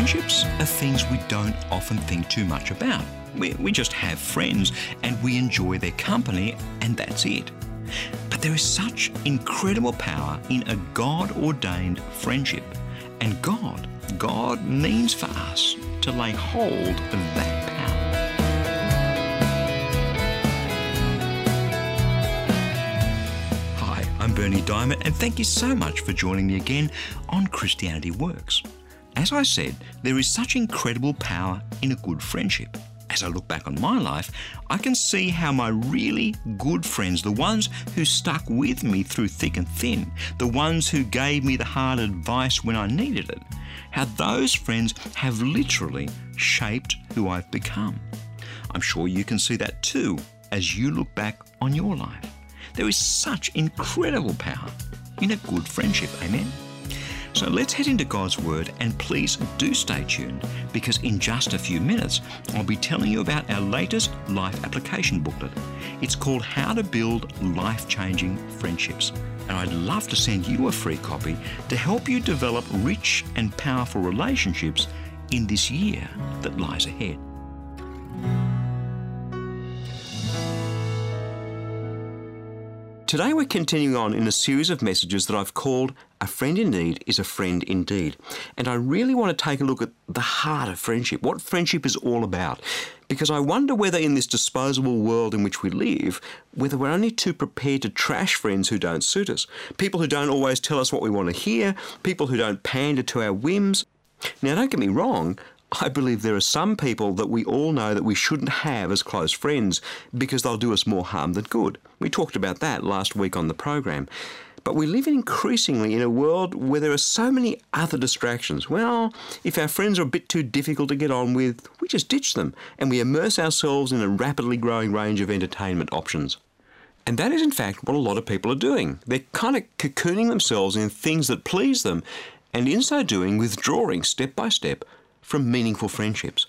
Friendships are things we don't often think too much about. We, we just have friends and we enjoy their company, and that's it. But there is such incredible power in a God ordained friendship. And God, God means for us to lay hold of that power. Hi, I'm Berni Dymet, and thank you so much for joining me again on Christianity Works. As I said, there is such incredible power in a good friendship. As I look back on my life, I can see how my really good friends, the ones who stuck with me through thick and thin, the ones who gave me the hard advice when I needed it, how those friends have literally shaped who I've become. I'm sure you can see that too as you look back on your life. There is such incredible power in a good friendship, amen? So let's head into God's Word and please do stay tuned because in just a few minutes I'll be telling you about our latest life application booklet. It's called How to Build Life Changing Friendships. And I'd love to send you a free copy to help you develop rich and powerful relationships in this year that lies ahead. Today, we're continuing on in a series of messages that I've called A Friend in Need is a Friend Indeed. And I really want to take a look at the heart of friendship, what friendship is all about. Because I wonder whether in this disposable world in which we live, whether we're only too prepared to trash friends who don't suit us, people who don't always tell us what we want to hear, people who don't pander to our whims. Now, don't get me wrong, I believe there are some people that we all know that we shouldn't have as close friends because they'll do us more harm than good. We talked about that last week on the program. But we live increasingly in a world where there are so many other distractions. Well, if our friends are a bit too difficult to get on with, we just ditch them and we immerse ourselves in a rapidly growing range of entertainment options. And that is, in fact, what a lot of people are doing. They're kind of cocooning themselves in things that please them, and in so doing, withdrawing step by step from meaningful friendships.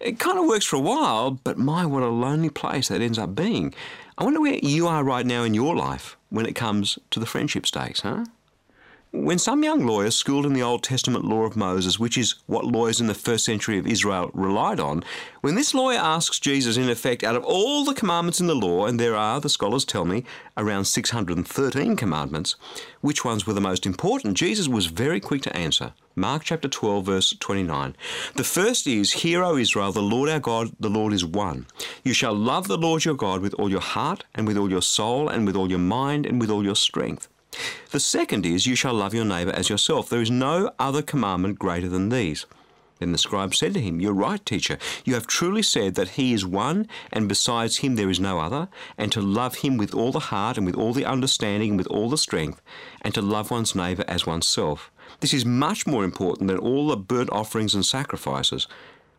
It kind of works for a while, but my, what a lonely place that ends up being. I wonder where you are right now in your life when it comes to the friendship stakes, huh? When some young lawyer schooled in the Old Testament law of Moses, which is what lawyers in the first century of Israel relied on, when this lawyer asks Jesus, in effect, out of all the commandments in the law, and there are, the scholars tell me, around 613 commandments, which ones were the most important, Jesus was very quick to answer. Mark chapter 12, verse 29. The first is, Hear, O Israel, the Lord our God, the Lord is one. You shall love the Lord your God with all your heart, and with all your soul, and with all your mind, and with all your strength. The second is, You shall love your neighbour as yourself. There is no other commandment greater than these. Then the scribe said to him, You're right, teacher. You have truly said that he is one, and besides him there is no other, and to love him with all the heart, and with all the understanding, and with all the strength, and to love one's neighbour as oneself. This is much more important than all the burnt offerings and sacrifices.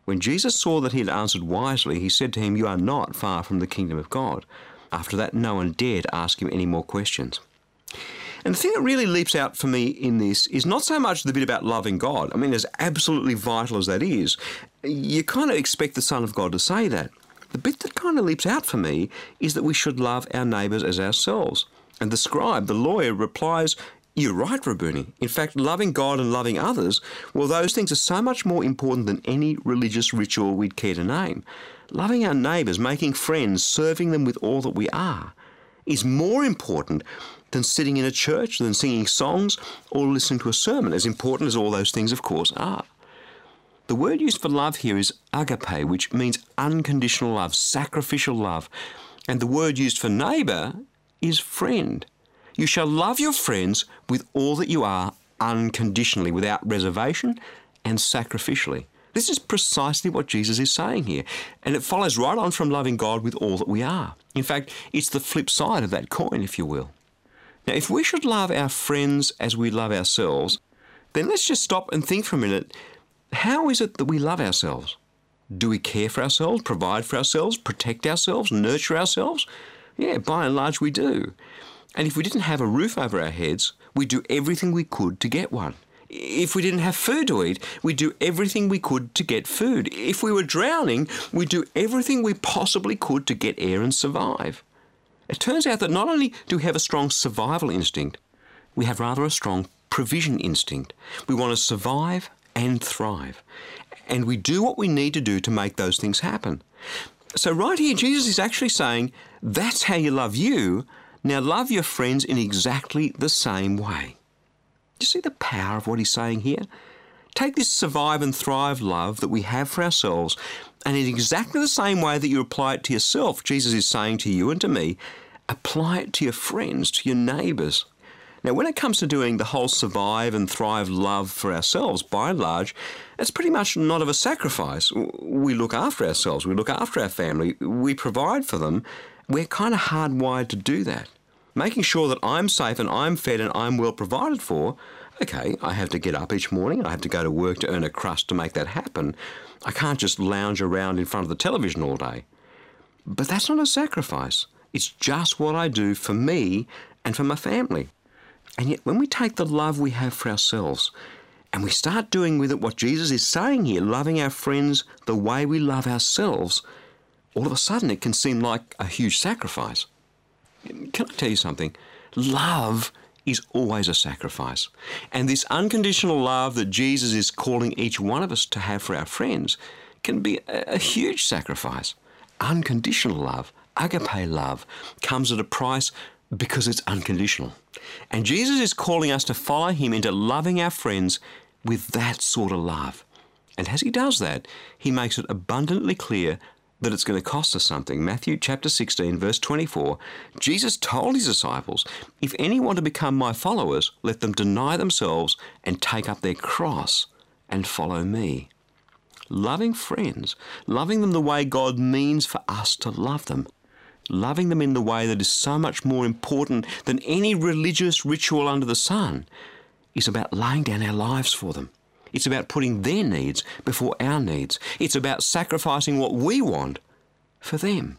When Jesus saw that he had answered wisely, he said to him, You are not far from the kingdom of God. After that, no one dared ask him any more questions. And the thing that really leaps out for me in this is not so much the bit about loving God. I mean, as absolutely vital as that is, you kind of expect the Son of God to say that. The bit that kind of leaps out for me is that we should love our neighbours as ourselves. And the scribe, the lawyer, replies, You're right, Rabboni. In fact, loving God and loving others, well, those things are so much more important than any religious ritual we'd care to name. Loving our neighbours, making friends, serving them with all that we are, is more important than sitting in a church, than singing songs, or listening to a sermon, as important as all those things, of course, are. The word used for love here is agape, which means unconditional love, sacrificial love. And the word used for neighbour is friend. You shall love your friends with all that you are unconditionally, without reservation and sacrificially. This is precisely what Jesus is saying here, and it follows right on from loving God with all that we are. In fact, it's the flip side of that coin, if you will. Now, if we should love our friends as we love ourselves, then let's just stop and think for a minute how is it that we love ourselves? Do we care for ourselves, provide for ourselves, protect ourselves, nurture ourselves? Yeah, by and large, we do. And if we didn't have a roof over our heads, we'd do everything we could to get one. If we didn't have food to eat, we'd do everything we could to get food. If we were drowning, we'd do everything we possibly could to get air and survive. It turns out that not only do we have a strong survival instinct, we have rather a strong provision instinct. We want to survive and thrive. And we do what we need to do to make those things happen. So, right here, Jesus is actually saying, That's how you love you. Now, love your friends in exactly the same way. Do you see the power of what he's saying here? Take this survive and thrive love that we have for ourselves, and in exactly the same way that you apply it to yourself, Jesus is saying to you and to me, apply it to your friends, to your neighbours. Now, when it comes to doing the whole survive and thrive love for ourselves, by and large, it's pretty much not of a sacrifice. We look after ourselves, we look after our family, we provide for them. We're kind of hardwired to do that. Making sure that I'm safe and I'm fed and I'm well provided for, okay, I have to get up each morning, I have to go to work to earn a crust to make that happen. I can't just lounge around in front of the television all day. But that's not a sacrifice. It's just what I do for me and for my family. And yet, when we take the love we have for ourselves and we start doing with it what Jesus is saying here, loving our friends the way we love ourselves, all of a sudden it can seem like a huge sacrifice. Can I tell you something? Love is always a sacrifice. And this unconditional love that Jesus is calling each one of us to have for our friends can be a, huge sacrifice. Unconditional love, agape love, comes at a price because it's unconditional. And Jesus is calling us to follow him into loving our friends with that sort of love. And as he does that, he makes it abundantly clear that it's going to cost us something. Matthew chapter 16, verse 24, Jesus told his disciples, If any want to become my followers, let them deny themselves and take up their cross and follow me. Loving friends, loving them the way God means for us to love them, loving them in the way that is so much more important than any religious ritual under the sun, is about laying down our lives for them. It's about putting their needs before our needs. It's about sacrificing what we want for them.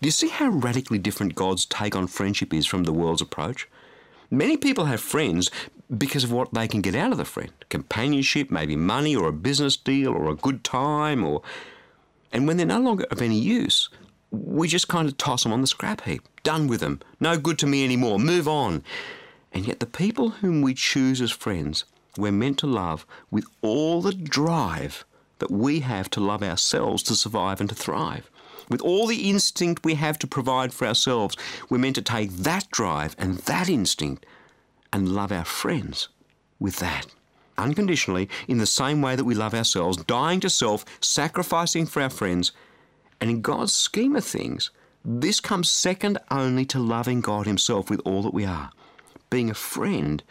Do you see how radically different God's take on friendship is from the world's approach? Many people have friends because of what they can get out of the friend companionship, maybe money or a business deal or a good time, or. And when they're no longer of any use, we just kind of toss them on the scrap heap. Done with them. No good to me anymore. Move on. And yet, the people whom we choose as friends we're meant to love with all the drive that we have to love ourselves to survive and to thrive. With all the instinct we have to provide for ourselves, we're meant to take that drive and that instinct and love our friends with that. Unconditionally, in the same way that we love ourselves, dying to self, sacrificing for our friends. And in God's scheme of things, this comes second only to loving God Himself with all that we are. Being a friend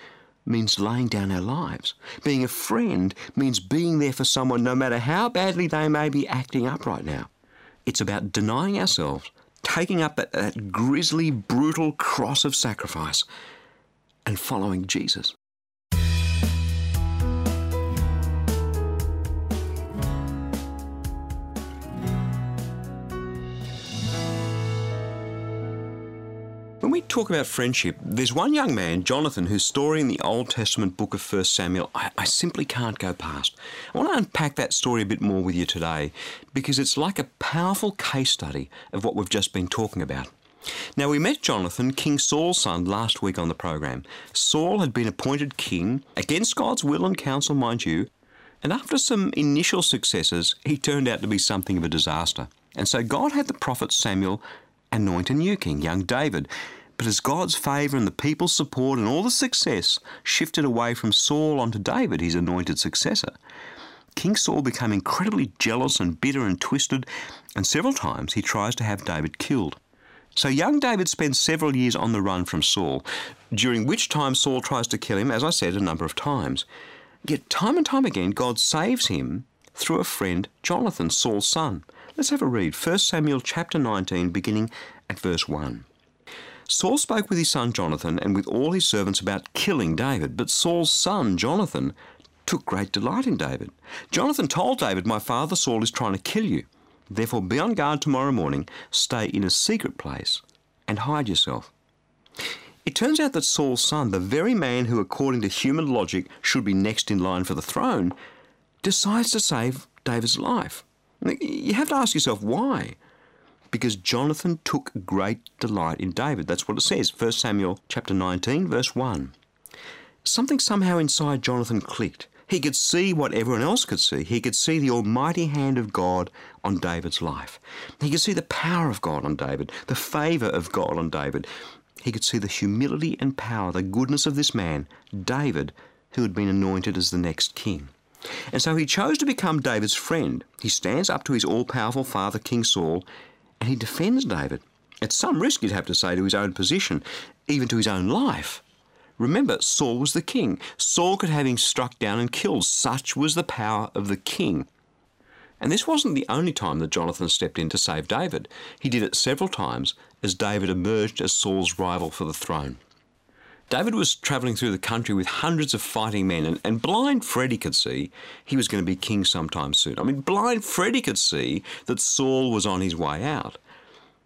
means laying down our lives. Being a friend means being there for someone no matter how badly they may be acting up right now. It's about denying ourselves, taking up that, that grisly, brutal cross of sacrifice, and following Jesus. We talk about friendship, there's one young man, Jonathan, whose story in the Old Testament book of 1 Samuel I, I, simply can't go past. I want to unpack that story a bit more with you today because it's like a powerful case study of what we've just been talking about. Now, we met Jonathan, King Saul's son, last week on the program. Saul had been appointed king, against God's will and counsel, mind you, and after some initial successes, he turned out to be something of a disaster. And so God had the prophet Samuel anoint a new king, young David. But as God's favour and the people's support and all the success shifted away from Saul onto David, his anointed successor, King Saul became incredibly jealous and bitter and twisted, and several times he tries to have David killed. So young David spends several years on the run from Saul, during which time Saul tries to kill him, as I said, a number of times. Yet time and time again, God saves him through a friend, Jonathan, Saul's son. Let's have a read. 1 Samuel chapter 19, beginning at verse 1. Saul spoke with his son Jonathan and with all his servants about killing David, but Saul's son Jonathan took great delight in David. Jonathan told David, My father Saul is trying to kill you. Therefore be on guard tomorrow morning, stay in a secret place, and hide yourself. It turns out that Saul's son, the very man who, according to human logic, should be next in line for the throne, decides to save David's life. You have to ask yourself why. Because Jonathan took great delight in David. That's what it says. 1 Samuel chapter 19, verse 1. Something somehow inside Jonathan clicked. He could see what everyone else could see. He could see the almighty hand of God on David's life. He could see the power of God on David, the favour of God on David. He could see the humility and power, the goodness of this man, David, who had been anointed as the next king. And so he chose to become David's friend. He stands up to his all powerful father, King Saul, and he defends David. At some risk, you'd have to say, to his own position, even to his own life. Remember, Saul was the king. Saul could have him struck down and killed. Such was the power of the king. And this wasn't the only time that Jonathan stepped in to save David. He did it several times as David emerged as Saul's rival for the throne. David was travelling through the country with hundreds of fighting men, and, and blind Freddie could see he was going to be king sometime soon. I mean, blind Freddie could see that Saul was on his way out.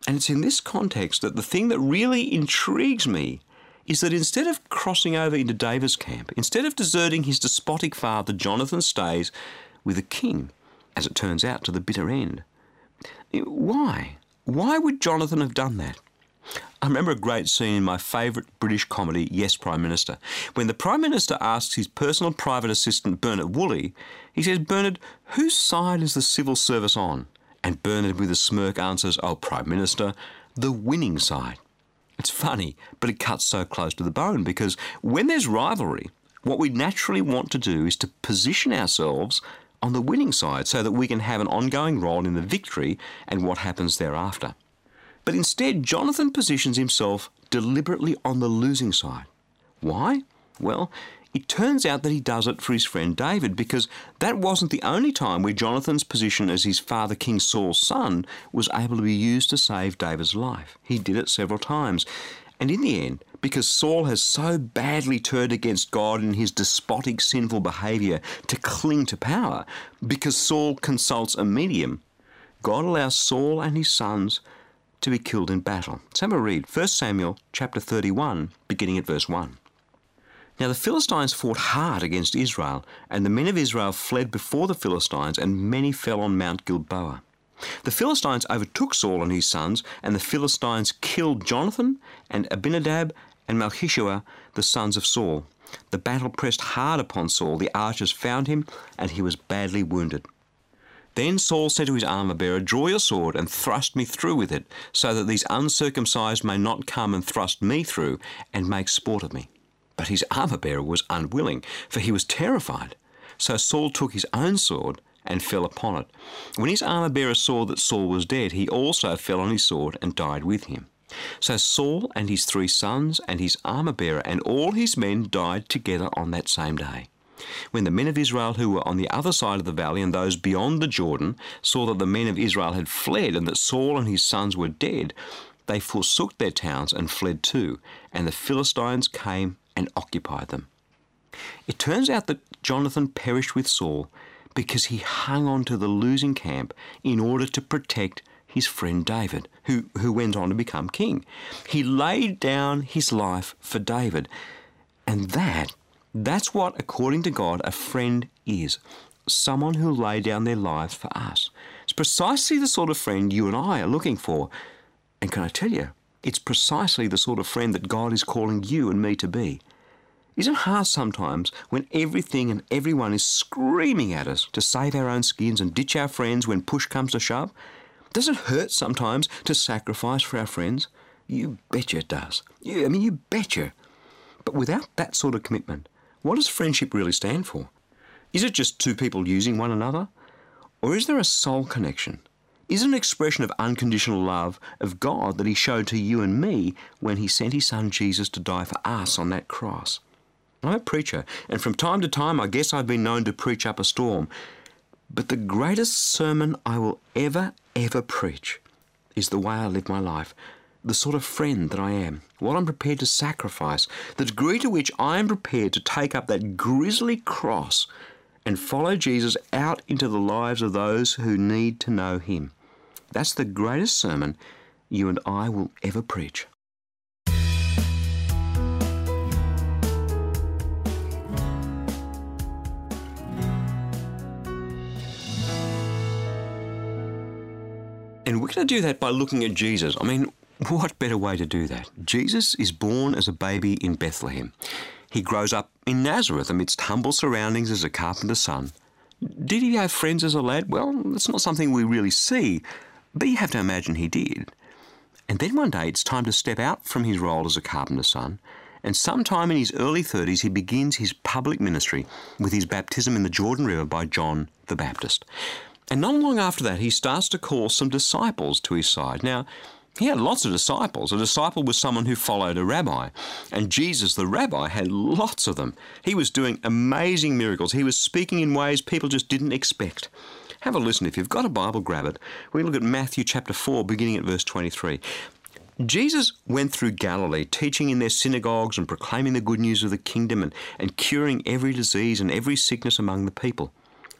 And it's in this context that the thing that really intrigues me is that instead of crossing over into David's camp, instead of deserting his despotic father, Jonathan stays with the king, as it turns out, to the bitter end. Why? Why would Jonathan have done that? I remember a great scene in my favourite British comedy, Yes, Prime Minister. When the Prime Minister asks his personal private assistant, Bernard Woolley, he says, Bernard, whose side is the civil service on? And Bernard, with a smirk, answers, Oh, Prime Minister, the winning side. It's funny, but it cuts so close to the bone because when there's rivalry, what we naturally want to do is to position ourselves on the winning side so that we can have an ongoing role in the victory and what happens thereafter. But instead, Jonathan positions himself deliberately on the losing side. Why? Well, it turns out that he does it for his friend David because that wasn't the only time where Jonathan's position as his father King Saul's son was able to be used to save David's life. He did it several times. And in the end, because Saul has so badly turned against God in his despotic, sinful behaviour to cling to power, because Saul consults a medium, God allows Saul and his sons to be killed in battle. Let's have a read. 1 Samuel chapter 31, beginning at verse 1. Now the Philistines fought hard against Israel, and the men of Israel fled before the Philistines, and many fell on Mount Gilboa. The Philistines overtook Saul and his sons, and the Philistines killed Jonathan and Abinadab and Malchishua, the sons of Saul. The battle pressed hard upon Saul. The archers found him, and he was badly wounded. Then Saul said to his armor bearer, Draw your sword and thrust me through with it, so that these uncircumcised may not come and thrust me through and make sport of me. But his armor bearer was unwilling, for he was terrified. So Saul took his own sword and fell upon it. When his armor bearer saw that Saul was dead, he also fell on his sword and died with him. So Saul and his three sons and his armor bearer and all his men died together on that same day. When the men of Israel who were on the other side of the valley and those beyond the Jordan saw that the men of Israel had fled and that Saul and his sons were dead, they forsook their towns and fled too, and the Philistines came and occupied them. It turns out that Jonathan perished with Saul because he hung on to the losing camp in order to protect his friend David, who, who went on to become king. He laid down his life for David. And that that's what, according to God, a friend is someone who lay down their lives for us. It's precisely the sort of friend you and I are looking for. And can I tell you, it's precisely the sort of friend that God is calling you and me to be. Isn't it hard sometimes when everything and everyone is screaming at us to save our own skins and ditch our friends when push comes to shove? Does it hurt sometimes to sacrifice for our friends? You betcha it does. I mean, you betcha. But without that sort of commitment, what does friendship really stand for? Is it just two people using one another? Or is there a soul connection? Is it an expression of unconditional love of God that He showed to you and me when He sent His Son Jesus to die for us on that cross? I'm a preacher, and from time to time I guess I've been known to preach up a storm. But the greatest sermon I will ever, ever preach is the way I live my life the sort of friend that I am, what I'm prepared to sacrifice, the degree to which I am prepared to take up that grisly cross and follow Jesus out into the lives of those who need to know Him. That's the greatest sermon you and I will ever preach. And we're going to do that by looking at Jesus. I mean, what better way to do that? Jesus is born as a baby in Bethlehem. He grows up in Nazareth amidst humble surroundings as a carpenter's son. Did he have friends as a lad? Well, that's not something we really see, but you have to imagine he did. And then one day it's time to step out from his role as a carpenter's son, and sometime in his early 30s he begins his public ministry with his baptism in the Jordan River by John the Baptist. And not long after that, he starts to call some disciples to his side. Now, he had lots of disciples. A disciple was someone who followed a rabbi. And Jesus, the rabbi, had lots of them. He was doing amazing miracles. He was speaking in ways people just didn't expect. Have a listen. If you've got a Bible, grab it. We look at Matthew chapter 4, beginning at verse 23. Jesus went through Galilee, teaching in their synagogues and proclaiming the good news of the kingdom and, and curing every disease and every sickness among the people.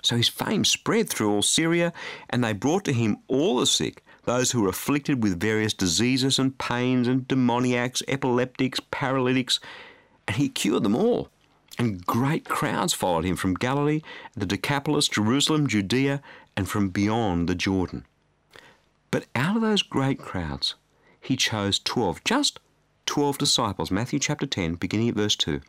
So his fame spread through all Syria, and they brought to him all the sick those who were afflicted with various diseases and pains and demoniacs, epileptics, paralytics, and he cured them all. And great crowds followed him from Galilee, the Decapolis, Jerusalem, Judea, and from beyond the Jordan. But out of those great crowds, he chose 12, just 12 disciples. Matthew chapter 10, beginning at verse 2.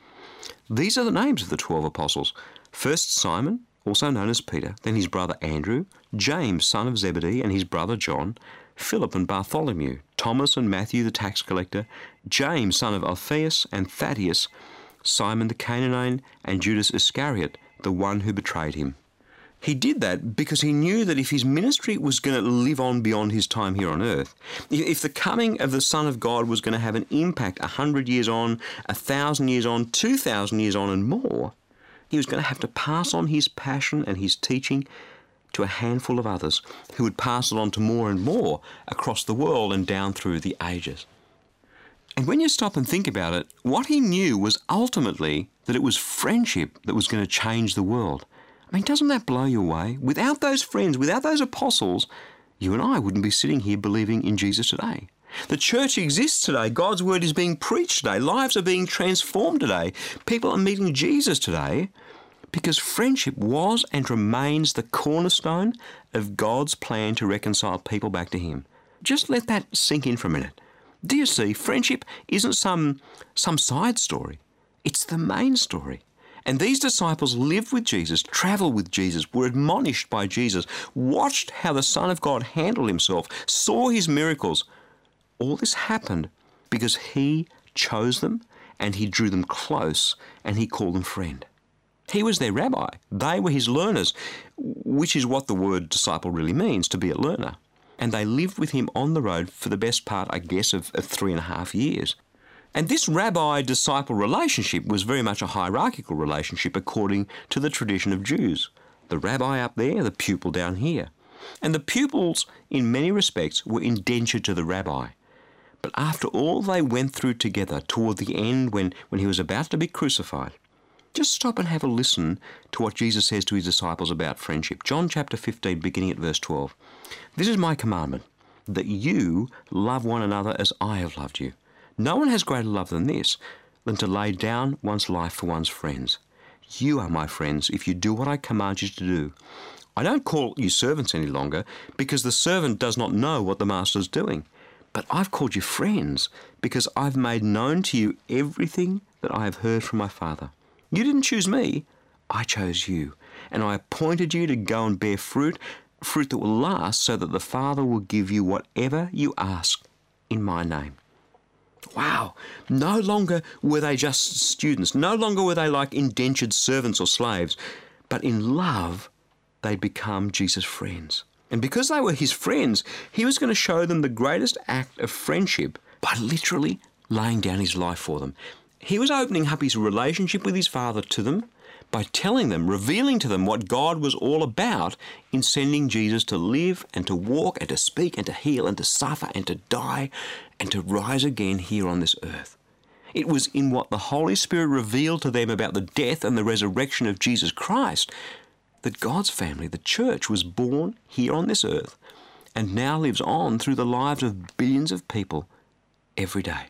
These are the names of the 12 apostles. First, Simon, also known as Peter, then his brother Andrew, James, son of Zebedee, and his brother John, Philip and Bartholomew, Thomas and Matthew the tax collector, James, son of Alphaeus, and Thaddeus, Simon the Canaanite, and Judas Iscariot, the one who betrayed him. He did that because he knew that if his ministry was going to live on beyond his time here on earth, if the coming of the Son of God was going to have an impact a hundred years on, a thousand years on, two thousand years on, and more, he was going to have to pass on his passion and his teaching to a handful of others who would pass it on to more and more across the world and down through the ages. And when you stop and think about it, what he knew was ultimately that it was friendship that was going to change the world. I mean, doesn't that blow you away? Without those friends, without those apostles, you and I wouldn't be sitting here believing in Jesus today. The church exists today. God's word is being preached today. Lives are being transformed today. People are meeting Jesus today because friendship was and remains the cornerstone of God's plan to reconcile people back to Him. Just let that sink in for a minute. Do you see, friendship isn't some, some side story, it's the main story. And these disciples lived with Jesus, traveled with Jesus, were admonished by Jesus, watched how the Son of God handled himself, saw his miracles, all this happened because he chose them and he drew them close and he called them friend. He was their rabbi. They were his learners, which is what the word disciple really means to be a learner. And they lived with him on the road for the best part, I guess, of, of three and a half years. And this rabbi disciple relationship was very much a hierarchical relationship according to the tradition of Jews. The rabbi up there, the pupil down here. And the pupils, in many respects, were indentured to the rabbi. But after all they went through together toward the end when, when he was about to be crucified, just stop and have a listen to what Jesus says to his disciples about friendship. John chapter 15, beginning at verse 12. This is my commandment, that you love one another as I have loved you. No one has greater love than this, than to lay down one's life for one's friends. You are my friends if you do what I command you to do. I don't call you servants any longer, because the servant does not know what the master is doing. But I've called you friends because I've made known to you everything that I have heard from my Father. You didn't choose me, I chose you, and I appointed you to go and bear fruit, fruit that will last, so that the Father will give you whatever you ask in my name. Wow, no longer were they just students, no longer were they like indentured servants or slaves, but in love they'd become Jesus' friends. And because they were his friends, he was going to show them the greatest act of friendship by literally laying down his life for them. He was opening up his relationship with his father to them by telling them, revealing to them what God was all about in sending Jesus to live and to walk and to speak and to heal and to suffer and to die and to rise again here on this earth. It was in what the Holy Spirit revealed to them about the death and the resurrection of Jesus Christ that God's family, the church, was born here on this earth and now lives on through the lives of billions of people every day.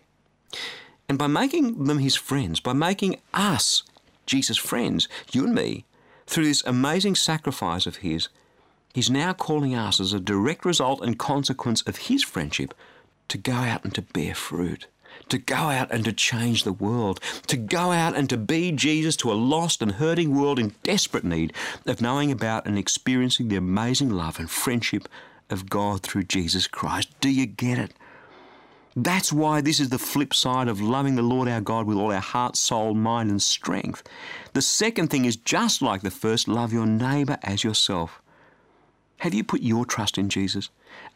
And by making them his friends, by making us Jesus' friends, you and me, through this amazing sacrifice of his, he's now calling us as a direct result and consequence of his friendship to go out and to bear fruit, to go out and to change the world, to go out and to be Jesus to a lost and hurting world in desperate need of knowing about and experiencing the amazing love and friendship of God through Jesus Christ. Do you get it? That's why this is the flip side of loving the Lord our God with all our heart, soul, mind, and strength. The second thing is just like the first love your neighbour as yourself. Have you put your trust in Jesus?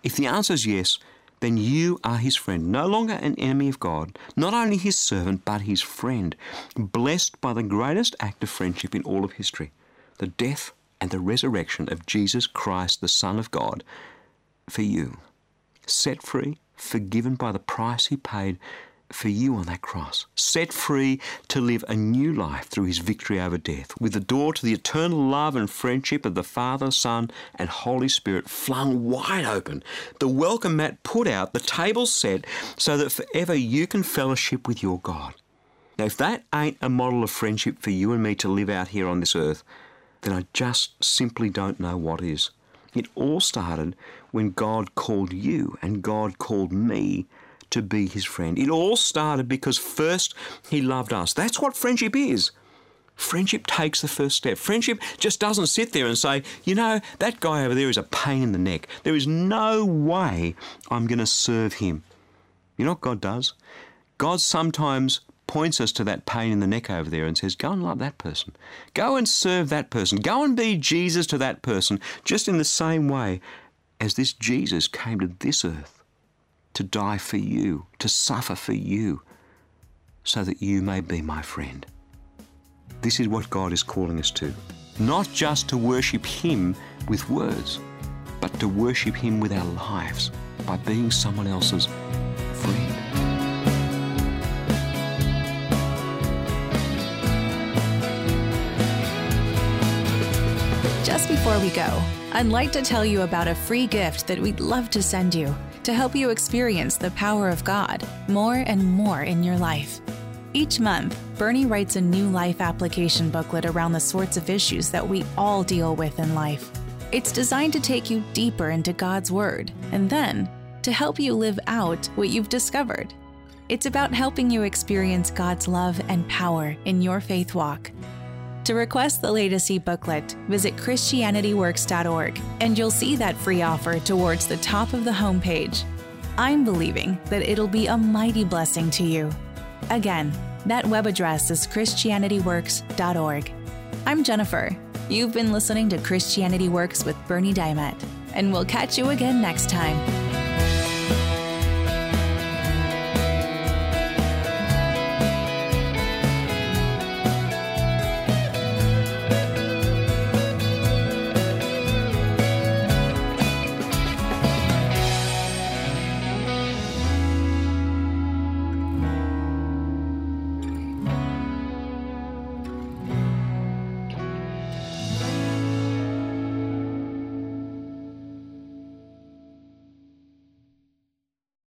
If the answer is yes, then you are his friend, no longer an enemy of God, not only his servant, but his friend, blessed by the greatest act of friendship in all of history the death and the resurrection of Jesus Christ, the Son of God, for you. Set free, forgiven by the price he paid for you on that cross, set free to live a new life through his victory over death, with the door to the eternal love and friendship of the Father, Son, and Holy Spirit flung wide open, the welcome mat put out, the table set, so that forever you can fellowship with your God. Now, if that ain't a model of friendship for you and me to live out here on this earth, then I just simply don't know what is. It all started when God called you and God called me to be his friend. It all started because first he loved us. That's what friendship is. Friendship takes the first step. Friendship just doesn't sit there and say, you know, that guy over there is a pain in the neck. There is no way I'm going to serve him. You know what God does? God sometimes points us to that pain in the neck over there and says, Go and love that person. Go and serve that person. Go and be Jesus to that person, just in the same way as this Jesus came to this earth to die for you, to suffer for you, so that you may be my friend. This is what God is calling us to. Not just to worship Him with words, but to worship Him with our lives by being someone else's friend. Before we go, I'd like to tell you about a free gift that we'd love to send you to help you experience the power of God more and more in your life. Each month, Berni writes a new life application booklet around the sorts of issues that we all deal with in life. It's designed to take you deeper into God's Word and then to help you live out what you've discovered. It's about helping you experience God's love and power in your faith walk. To request the latest e-booklet, visit christianityworks.org and you'll see that free offer towards the top of the homepage. I'm believing that it'll be a mighty blessing to you. Again, that web address is christianityworks.org. I'm Jennifer. You've been listening to Christianity Works with Berni Dymet, and we'll catch you again next time.